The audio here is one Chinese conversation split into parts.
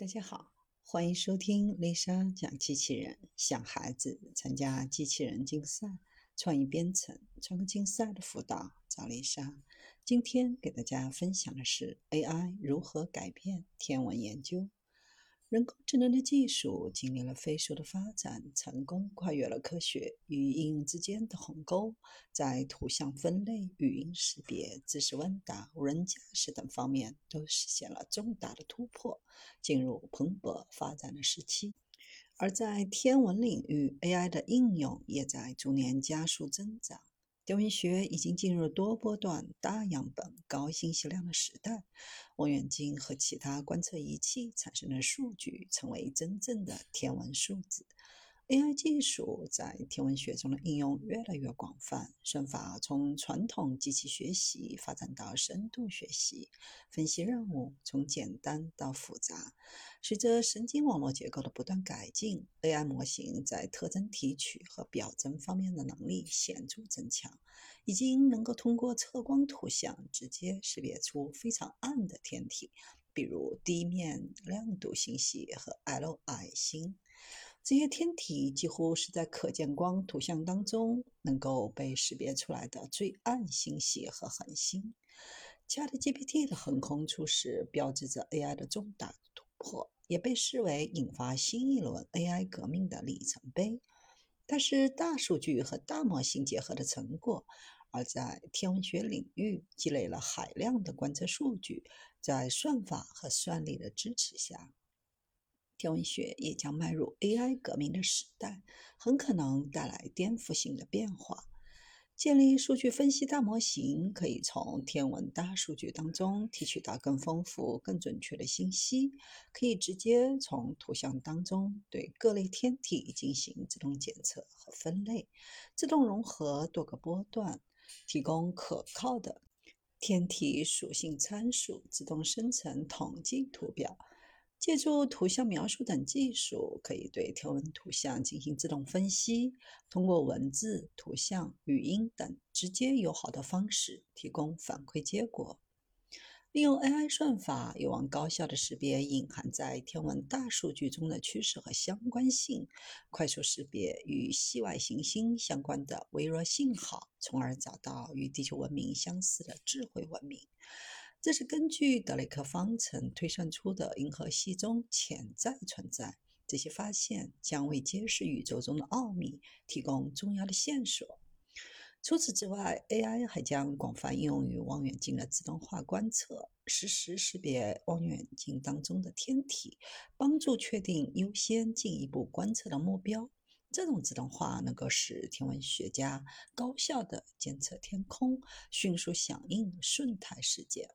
大家好，欢迎收听丽莎讲机器人。想孩子参加机器人竞赛、创意编程、创客竞赛的辅导，找丽莎。今天给大家分享的是 AI 如何改变天文研究。人工智能的技术经历了飞速的发展，成功跨越了科学与应用之间的鸿沟，在图像分类、语音识别、知识问答、无人驾驶等方面都实现了重大的突破，进入蓬勃发展的时期。而在天文领域，AI 的应用也在逐年加速增长。天文学已经进入多波段、大样本、高信息量的时代。望远镜和其他观测仪器产生的数据成为真正的天文数字。AI 技术在天文学中的应用越来越广泛，算法从传统机器学习发展到深度学习，分析任务从简单到复杂。随着神经网络结构的不断改进，AI 模型在特征提取和表征方面的能力显著增强，已经能够通过测光图像直接识别出非常暗的天体，比如地面亮度星系和 L 矮星。这些天体几乎是在可见光图像当中能够被识别出来的最暗星系和恒星。ChatGPT 的横空出世标志着 AI 的重大突破，也被视为引发新一轮 AI 革命的里程碑。它是大数据和大模型结合的成果，而在天文学领域积累了海量的观测数据，在算法和算力的支持下。天文学也将迈入 AI 革命的时代，很可能带来颠覆性的变化。建立数据分析大模型，可以从天文大数据当中提取到更丰富、更准确的信息，可以直接从图像当中对各类天体进行自动检测和分类，自动融合多个波段，提供可靠的天体属性参数，自动生成统计图表。借助图像描述等技术，可以对天文图像进行自动分析，通过文字、图像、语音等直接友好的方式提供反馈结果。利用 AI 算法，有望高效地识别隐含在天文大数据中的趋势和相关性，快速识别与系外行星相关的微弱信号，从而找到与地球文明相似的智慧文明。这是根据德雷克方程推算出的银河系中潜在存在。这些发现将为揭示宇宙中的奥秘提供重要的线索。除此之外，AI 还将广泛应用于望远镜的自动化观测，实时识别望远镜当中的天体，帮助确定优先进一步观测的目标。这种自动化能够使天文学家高效地监测天空，迅速响应瞬态事件。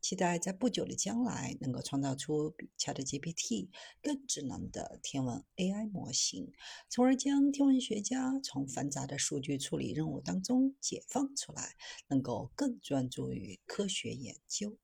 期待在不久的将来能够创造出比 ChatGPT 更智能的天文 AI 模型，从而将天文学家从繁杂的数据处理任务当中解放出来，能够更专注于科学研究。